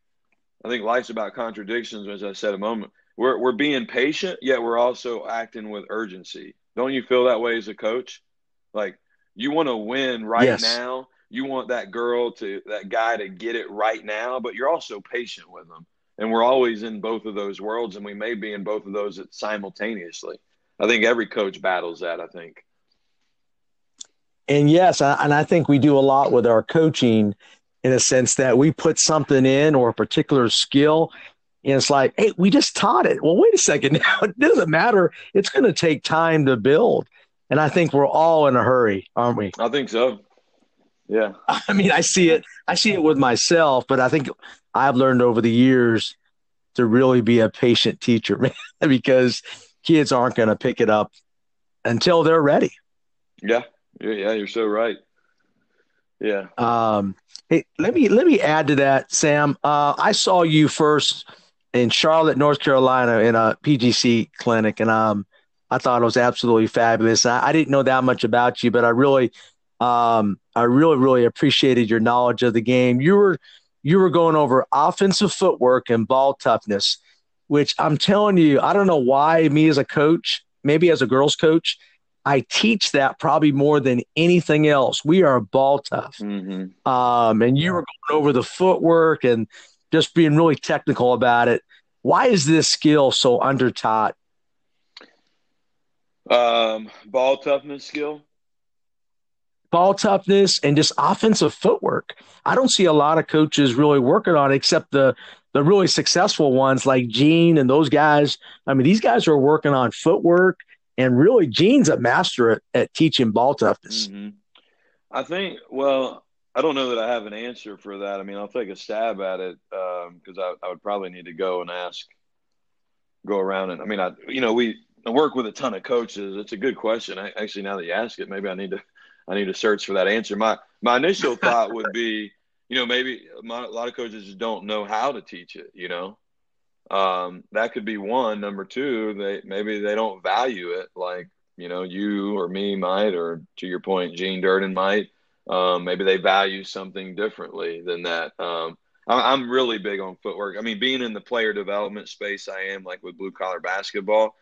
I think life's about contradictions. As I said a moment we're we're being patient, yet we're also acting with urgency. Don't you feel that way as a coach? Like you want to win right yes. now. You want that girl to that guy to get it right now, but you're also patient with them. And we're always in both of those worlds, and we may be in both of those simultaneously. I think every coach battles that. I think. And yes, and I think we do a lot with our coaching in a sense that we put something in or a particular skill and it's like, hey, we just taught it. Well, wait a second now. It doesn't matter. It's going to take time to build. And I think we're all in a hurry, aren't we? I think so. Yeah. I mean, I see it. I see it with myself, but I think I've learned over the years to really be a patient teacher, man, because kids aren't going to pick it up until they're ready. Yeah. Yeah. You're so right. Yeah. Um, hey, let me let me add to that, Sam. Uh, I saw you first in Charlotte, North Carolina, in a PGC clinic, and um, I thought it was absolutely fabulous. I, I didn't know that much about you, but I really, um, I really, really appreciated your knowledge of the game. You were you were going over offensive footwork and ball toughness, which I'm telling you, I don't know why me as a coach, maybe as a girls coach, I teach that probably more than anything else. We are ball tough. Mm-hmm. Um, and you were going over the footwork and just being really technical about it. Why is this skill so under taught? Um, ball toughness skill. Ball toughness and just offensive footwork. I don't see a lot of coaches really working on it except the the really successful ones like Gene and those guys. I mean, these guys are working on footwork and really Gene's a master at, at teaching ball toughness. Mm-hmm. I think, well, I don't know that I have an answer for that. I mean, I'll take a stab at it because um, I, I, would probably need to go and ask, go around and I mean, I you know we I work with a ton of coaches. It's a good question. I, actually, now that you ask it, maybe I need to I need to search for that answer. My my initial thought would be, you know, maybe my, a lot of coaches just don't know how to teach it. You know, um, that could be one. Number two, they maybe they don't value it like you know you or me might, or to your point, Gene Durden might. Um, maybe they value something differently than that. Um, I, I'm really big on footwork. I mean, being in the player development space, I am like with blue collar basketball,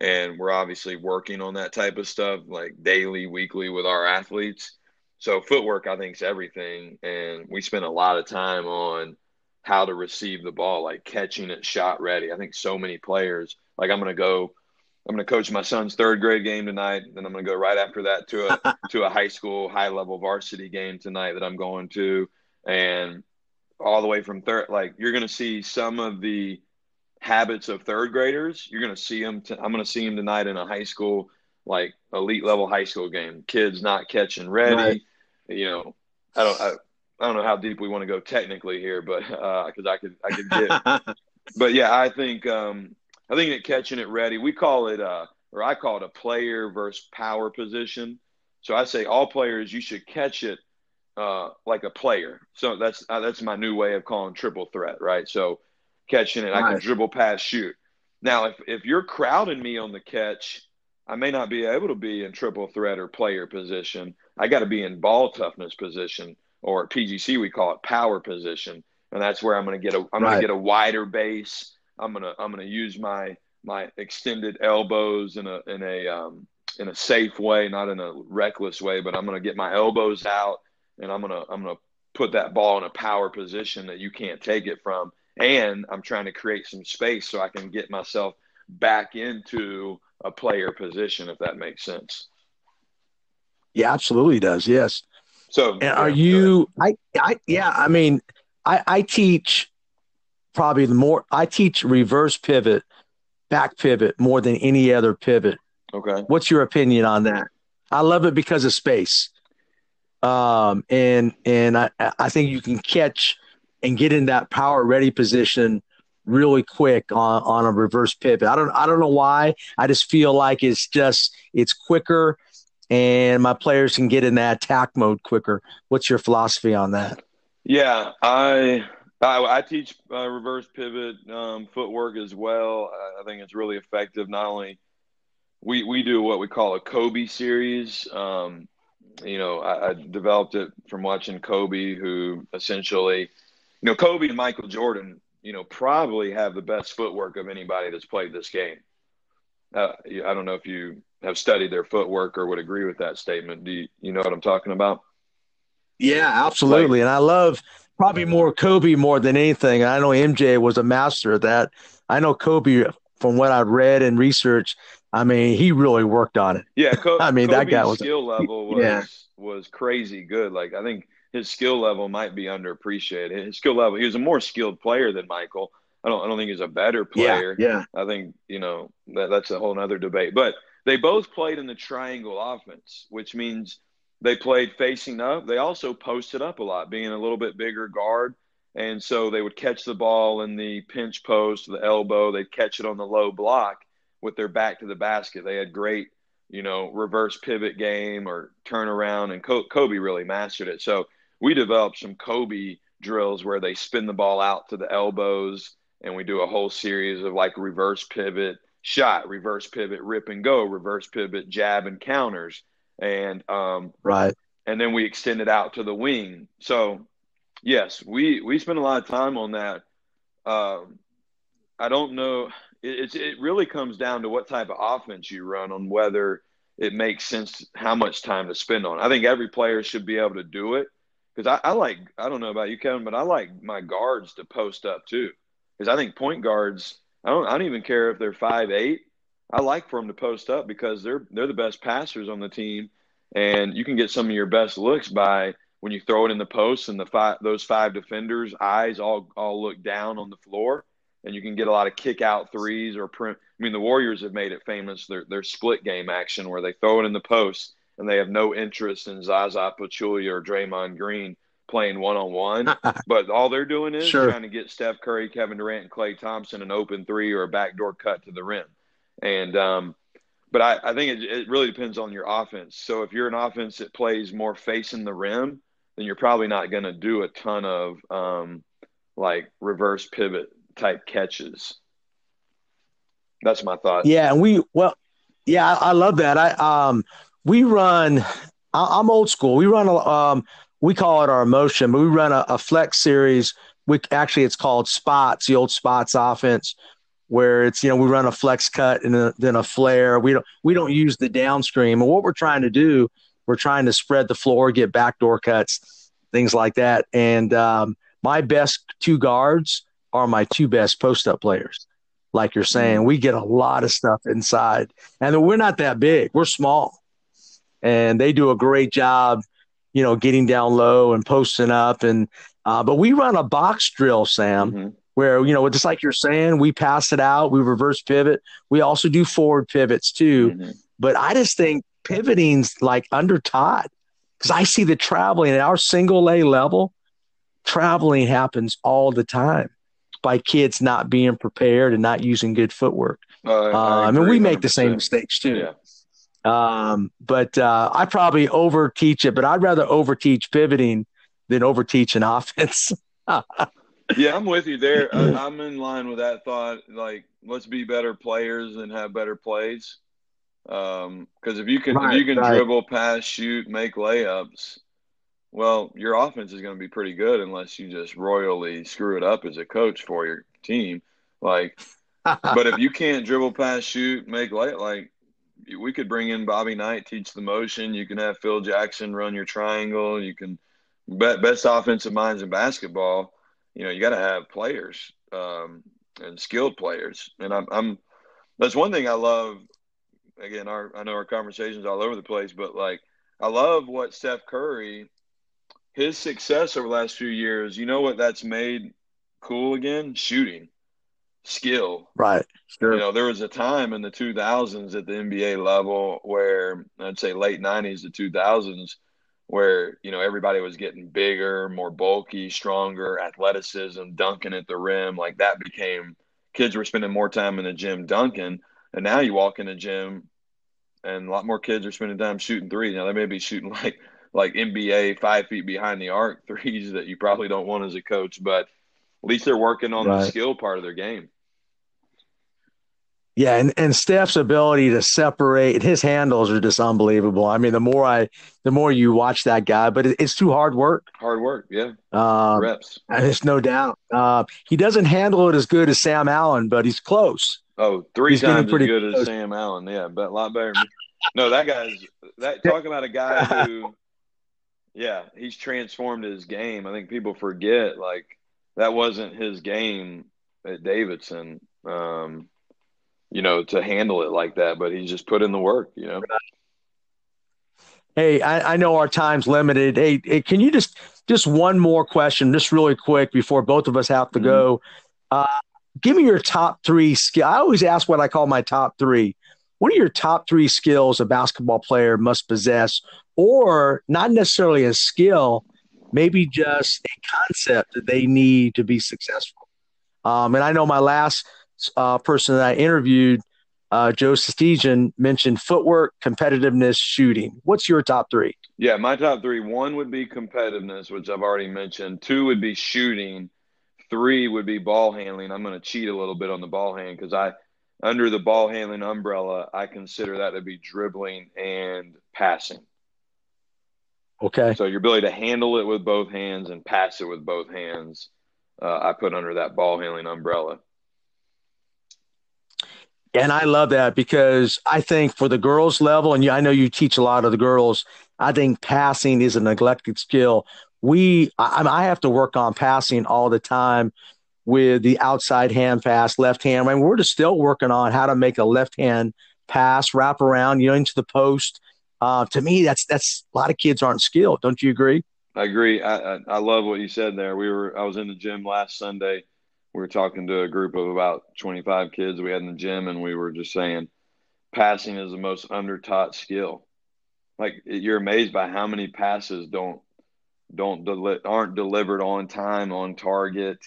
and we're obviously working on that type of stuff like daily, weekly with our athletes. So footwork, I think, is everything, and we spend a lot of time on how to receive the ball, like catching it shot ready. I think so many players, like I'm going to go, I'm going to coach my son's third grade game tonight. Then I'm going to go right after that to a to a high school high level varsity game tonight that I'm going to, and all the way from third. Like you're going to see some of the habits of third graders. You're going to see them. i am going to see them tonight in a high school, like elite level high school game. Kids not catching ready. Right. You know, I don't. I, I don't know how deep we want to go technically here, but because uh, I could I could get, but yeah, I think um, I think that catching it ready, we call it uh, or I call it a player versus power position. So I say all players you should catch it uh, like a player. So that's uh, that's my new way of calling triple threat, right? So catching it, I can dribble, pass, shoot. Now, if if you're crowding me on the catch, I may not be able to be in triple threat or player position. I got to be in ball toughness position or PGC we call it power position, and that's where I'm going to get a I'm right. going to get a wider base. I'm gonna I'm gonna use my my extended elbows in a in a um, in a safe way, not in a reckless way, but I'm gonna get my elbows out and I'm gonna I'm gonna put that ball in a power position that you can't take it from, and I'm trying to create some space so I can get myself back into a player position, if that makes sense. Yeah, absolutely does. Yes. So, and are you? I, I, yeah. I mean, I, I teach probably the more. I teach reverse pivot, back pivot more than any other pivot. Okay. What's your opinion on that? I love it because of space. Um, and and I I think you can catch and get in that power ready position really quick on, on a reverse pivot. I don't I don't know why. I just feel like it's just it's quicker and my players can get in that attack mode quicker. What's your philosophy on that? Yeah, I I, I teach uh, reverse pivot um, footwork as well. I, think it's really effective. Not only we we do what we call a Kobe series. Um, you know, I, I, developed it from watching Kobe, who essentially, you know, Kobe and Michael Jordan, you know, probably have the best footwork of anybody that's played this game. Uh, I don't know if you have studied their footwork or would agree with that statement. Do you, you know what I'm talking about? Yeah, absolutely. Like, and I love probably more Kobe more than anything. I know MJ was a master of that. I know Kobe from what I've read and researched. I mean, he really worked on it. Yeah, Co- I mean Kobe's that guy was skill level was yeah. was crazy good. Like I think his skill level might be underappreciated. His skill level, he was a more skilled player than Michael. I don't I don't think he's a better player. Yeah, yeah. I think you know that that's a whole other debate. But they both played in the triangle offense, which means they played facing up. They also posted up a lot, being a little bit bigger guard. And so they would catch the ball in the pinch post, the elbow. They'd catch it on the low block with their back to the basket. They had great, you know, reverse pivot game or turnaround, and Kobe really mastered it. So we developed some Kobe drills where they spin the ball out to the elbows, and we do a whole series of like reverse pivot shot, reverse pivot, rip and go, reverse pivot, jab and counters, and um, right, and then we extend it out to the wing. So, yes, we we spend a lot of time on that. Um, I don't know. It, it really comes down to what type of offense you run on whether it makes sense how much time to spend on. I think every player should be able to do it because I, I like I don't know about you, Kevin, but I like my guards to post up too because I think point guards I don't I don't even care if they're five eight. I like for them to post up because they're they're the best passers on the team, and you can get some of your best looks by when you throw it in the post and the five those five defenders' eyes all all look down on the floor, and you can get a lot of kick out threes or print. I mean, the Warriors have made it famous their their split game action where they throw it in the post and they have no interest in Zaza Pachulia or Draymond Green playing one on one, but all they're doing is sure. trying to get Steph Curry, Kevin Durant, and Klay Thompson an open three or a backdoor cut to the rim. And um, but I, I think it, it really depends on your offense. So if you're an offense that plays more facing the rim, then you're probably not going to do a ton of um, like reverse pivot type catches. That's my thought. Yeah, and we well, yeah, I, I love that. I um, we run. I, am old school. We run a um, we call it our motion, but we run a, a flex series. We actually it's called spots, the old spots offense, where it's you know we run a flex cut and a, then a flare. We don't we don't use the downstream. And what we're trying to do, we're trying to spread the floor, get backdoor cuts, things like that. And um, my best two guards are my two best post up players like you're saying. Mm-hmm. We get a lot of stuff inside, and we're not that big. We're small, and they do a great job, you know, getting down low and posting up. And uh, but we run a box drill, Sam, mm-hmm. Where you know, just like you're saying, we pass it out, we reverse pivot. We also do forward pivots too. Mm-hmm. But I just think pivoting's like under Todd because I see the traveling at our single A level. Traveling happens all the time by kids not being prepared and not using good footwork. Uh, I, um, and we make 100%. the same mistakes too. Yeah. Um, but uh, I probably over teach it, but I'd rather over teach pivoting than over teach an offense. Yeah, I'm with you there. I, am in line with that thought. Like, let's be better players and have better plays. Because um, if you can, right, if you can right. dribble, pass, shoot, make layups, well, your offense is going to be pretty good unless you just royally screw it up as a coach for your team. Like, but if you can't dribble, pass, shoot, make late, like we could bring in Bobby Knight, teach the motion. You can have Phil Jackson run your triangle. You can bet best offensive minds in basketball. You know, you got to have players um, and skilled players. And I'm, I'm that's one thing I love. Again, our I know our conversations all over the place, but like I love what Steph Curry his success over the last few years, you know what that's made cool again? Shooting, skill. Right. Sure. You know, there was a time in the 2000s at the NBA level where I'd say late 90s to 2000s where, you know, everybody was getting bigger, more bulky, stronger, athleticism, dunking at the rim. Like that became kids were spending more time in the gym dunking. And now you walk in the gym and a lot more kids are spending time shooting threes. Now they may be shooting like like NBA five feet behind the arc threes that you probably don't want as a coach, but at least they're working on right. the skill part of their game. Yeah, and, and Steph's ability to separate his handles are just unbelievable. I mean, the more I, the more you watch that guy, but it, it's too hard work. Hard work, yeah. Um, Reps. it's no doubt. Uh, he doesn't handle it as good as Sam Allen, but he's close. Oh, three he's times as good close. as Sam Allen. Yeah, but a lot better. no, that guy's that. Talk about a guy who yeah, he's transformed his game. I think people forget like that wasn't his game at Davidson. Um, you know, to handle it like that, but he's just put in the work, you know. Hey, I, I know our time's limited. Hey, hey, can you just just one more question, just really quick before both of us have to mm-hmm. go? Uh, give me your top three skill. I always ask what I call my top three. What are your top three skills a basketball player must possess or not necessarily a skill, maybe just a concept that they need to be successful. Um, and I know my last uh, person that I interviewed, uh, Joe Sestegian, mentioned footwork, competitiveness, shooting. What's your top three? Yeah, my top three. One would be competitiveness, which I've already mentioned. Two would be shooting. Three would be ball handling. I'm going to cheat a little bit on the ball hand because I, under the ball handling umbrella, I consider that to be dribbling and passing. Okay. So your ability to handle it with both hands and pass it with both hands, uh, I put under that ball handling umbrella. And I love that because I think for the girls level, and I know you teach a lot of the girls, I think passing is a neglected skill. We, I, I have to work on passing all the time with the outside hand pass, left hand. I mean, we're just still working on how to make a left hand pass, wrap around, you know, into the post uh, to me, that's that's a lot of kids aren't skilled. Don't you agree? I agree. I, I, I love what you said there. We were I was in the gym last Sunday. We were talking to a group of about 25 kids we had in the gym, and we were just saying passing is the most undertaught skill. Like you're amazed by how many passes don't don't deli- aren't delivered on time, on target.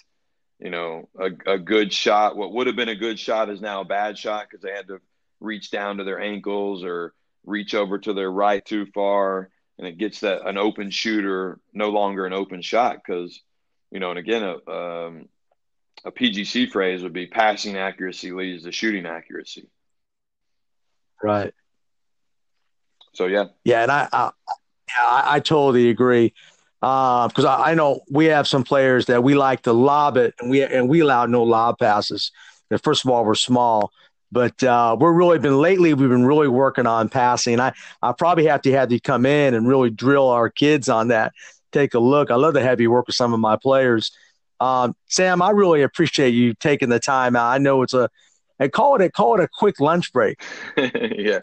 You know, a, a good shot. What would have been a good shot is now a bad shot because they had to reach down to their ankles or reach over to their right too far, and it gets that an open shooter no longer an open shot because you know, and again, a, um, a PGC phrase would be passing accuracy leads to shooting accuracy. Right. So yeah. Yeah, and I I, I, I totally agree because uh, I, I, know we have some players that we like to lob it, and we and we allow no lob passes. And first of all, we're small, but uh, we're really been lately. We've been really working on passing. I I probably have to have you come in and really drill our kids on that. Take a look. I love to have you work with some of my players. Um, Sam, I really appreciate you taking the time out. I know it's a, and call it a call it a quick lunch break. yeah.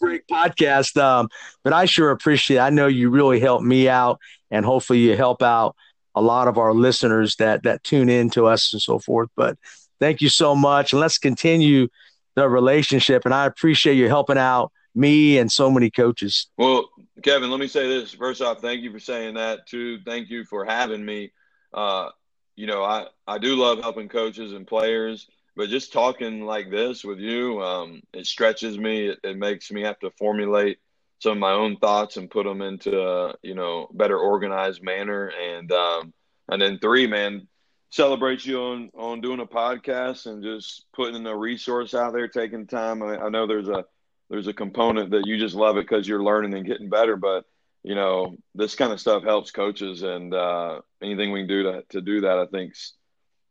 Break podcast. Um, but I sure appreciate. It. I know you really helped me out, and hopefully you help out a lot of our listeners that that tune in to us and so forth. But thank you so much, and let's continue the relationship. And I appreciate you helping out me and so many coaches. Well, Kevin, let me say this. First off, thank you for saying that. Too, thank you for having me. Uh, you know, I I do love helping coaches and players but just talking like this with you, um, it stretches me. It, it, makes me have to formulate some of my own thoughts and put them into a, you know better organized manner. And um, and then three, man, celebrate you on on doing a podcast and just putting a resource out there, taking time. I, I know there's a there's a component that you just love it because you're learning and getting better, but you know this kind of stuff helps coaches, and uh, anything we can do to to do that, I think's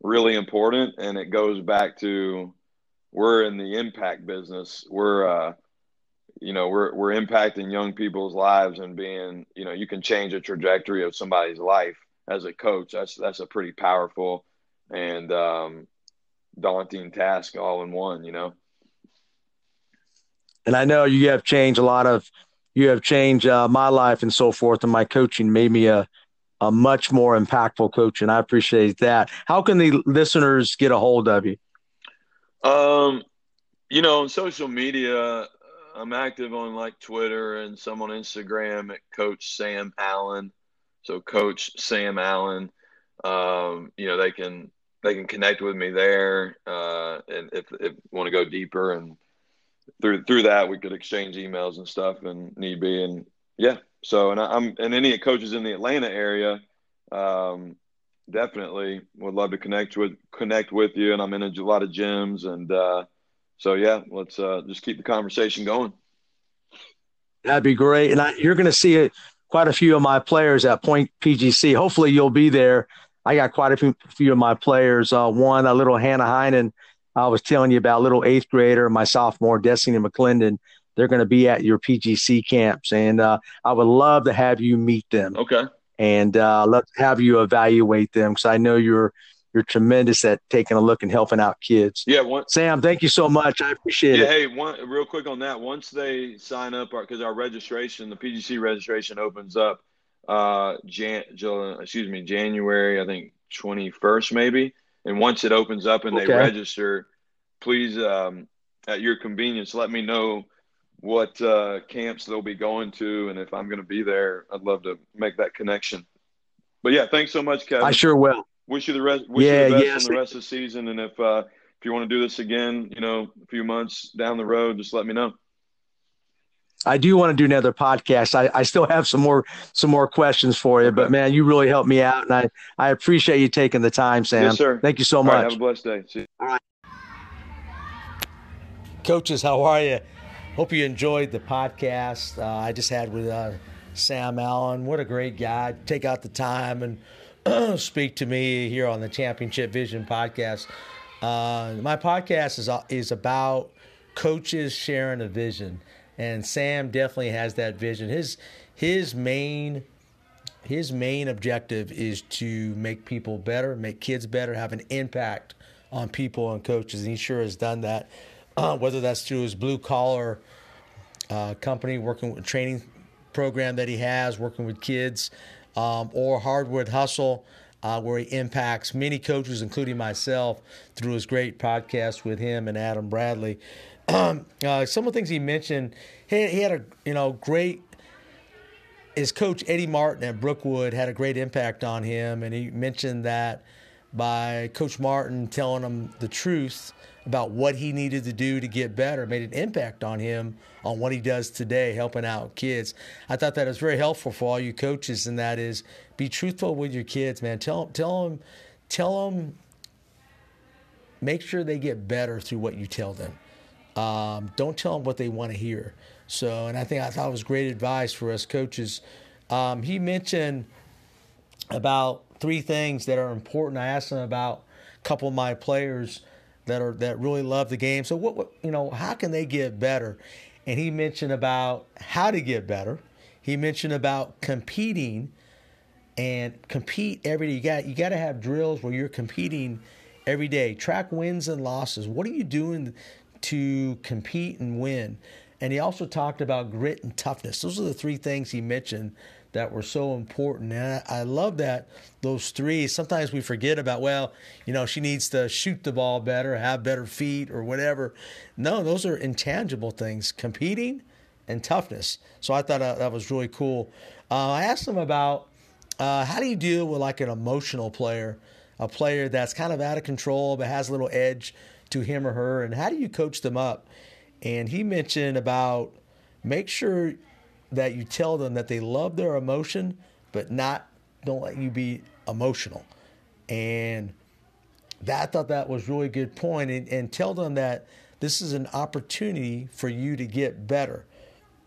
really important. And it goes back to we're in the impact business. We're, uh, you know, we're, we're impacting young people's lives and being, you know, you can change a trajectory of somebody's life as a coach. That's, that's a pretty powerful and um, daunting task all in one, you know? And I know you have changed a lot of, you have changed uh, my life and so forth, and my coaching made me a, a much more impactful coach, and I appreciate that. How can the listeners get a hold of you? Um, you know, on social media, I'm active on like Twitter and some on Instagram at Coach Sam Allen. So Coach Sam Allen, um, you know, they can they can connect with me there, uh, and if if want to go deeper and through through that we could exchange emails and stuff and need be and yeah so, and I'm and any coaches in the Atlanta area, um, definitely would love to connect with connect with you. And I'm in a lot of gyms, and uh, so yeah, let's uh, just keep the conversation going. That'd be great. And I, you're going to see it, quite a few of my players at Point PGC. Hopefully, you'll be there. I got quite a few, few of my players. Uh, one, a little Hannah Heinen, I was telling you about, little eighth grader, my sophomore, Destiny McClendon they're going to be at your PGC camps, and uh, I would love to have you meet them. Okay. And uh, love to have you evaluate them because I know you're you're tremendous at taking a look and helping out kids. Yeah, one, Sam, thank you so much. I appreciate yeah, it. Hey, one real quick on that. Once they sign up, because our, our, registration, the PGC registration opens up, uh, Jan, excuse me, January, I think twenty first maybe. And once it opens up and okay. they register, please, um, at your convenience, let me know what uh, camps they'll be going to, and if I'm going to be there, I'd love to make that connection. But yeah, thanks so much, Kevin. I sure will. Wish you the rest. Wish yeah, you the best yes. in the rest of the season, and if uh, if you want to do this again, you know, a few months down the road, just let me know. I do want to do another podcast. I, I still have some more some more questions for you, okay. but man, you really helped me out, and I I appreciate you taking the time, Sam. Yes, sir. Thank you so All much. Right, have a blessed day. See you. All right, coaches, how are you? Hope you enjoyed the podcast uh, I just had with uh, Sam Allen. What a great guy. Take out the time and speak to me here on the Championship Vision podcast. Uh, my podcast is, is about coaches sharing a vision. And Sam definitely has that vision. His his main his main objective is to make people better, make kids better, have an impact on people and coaches. And he sure has done that uh, whether that's through his blue collar uh, company, working with training program that he has, working with kids, um, or Hardwood Hustle, uh, where he impacts many coaches, including myself, through his great podcast with him and Adam Bradley. Um, uh, some of the things he mentioned, he, he had a you know great. His coach Eddie Martin at Brookwood had a great impact on him, and he mentioned that by Coach Martin telling him the truth about what he needed to do to get better, made an impact on him on what he does today, helping out kids. I thought that was very helpful for all you coaches, and that is be truthful with your kids, man. Tell tell them, tell them, make sure they get better through what you tell them. Um, don't tell them what they want to hear. So, and I think I thought it was great advice for us coaches. Um, he mentioned about three things that are important. I asked him about a couple of my players that are that really love the game. So, what, what you know, how can they get better? And he mentioned about how to get better. He mentioned about competing and compete every day. You got you got to have drills where you're competing every day. Track wins and losses. What are you doing to compete and win? And he also talked about grit and toughness. Those are the three things he mentioned that were so important. And I, I, love that those three. Sometimes we forget about, well, you know, she needs to shoot the ball better, have better feet, or whatever. No, those are intangible things competing and toughness. So I thought uh, that was really cool. Uh, I asked him about uh, how do you deal with like an emotional player, a player that's kind of out of control but has a little edge to him or her, and how do you coach them up? And he mentioned about make sure that you tell them that they love their emotion, but not don't let you be emotional. And that I thought that was really good point. And, and tell them that this is an opportunity for you to get better.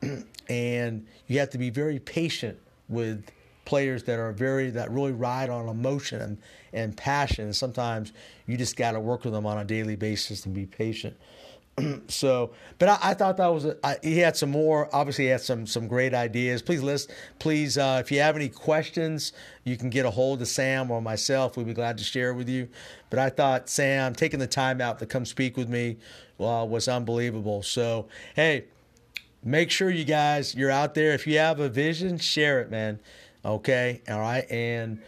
and you have to be very patient with players that are very that really ride on emotion and, and passion. And sometimes you just got to work with them on a daily basis and be patient. so, but I, I, thought that was a, I, he had some more. Obviously, he had some some great ideas. Please list. Please, uh, if you have any questions, you can get a hold of Sam or myself. We'd be glad to share with you. But I thought Sam taking the time out to come speak with me uh, was unbelievable. So, hey, make sure you guys you're out there. If you have a vision, share it, man. Okay, all right. And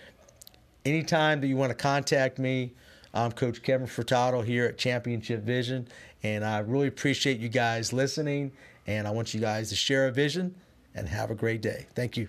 anytime that you want to contact me. I'm Coach Kevin Furtado here at Championship Vision, and I really appreciate you guys listening. And I want you guys to share a vision and have a great day. Thank you.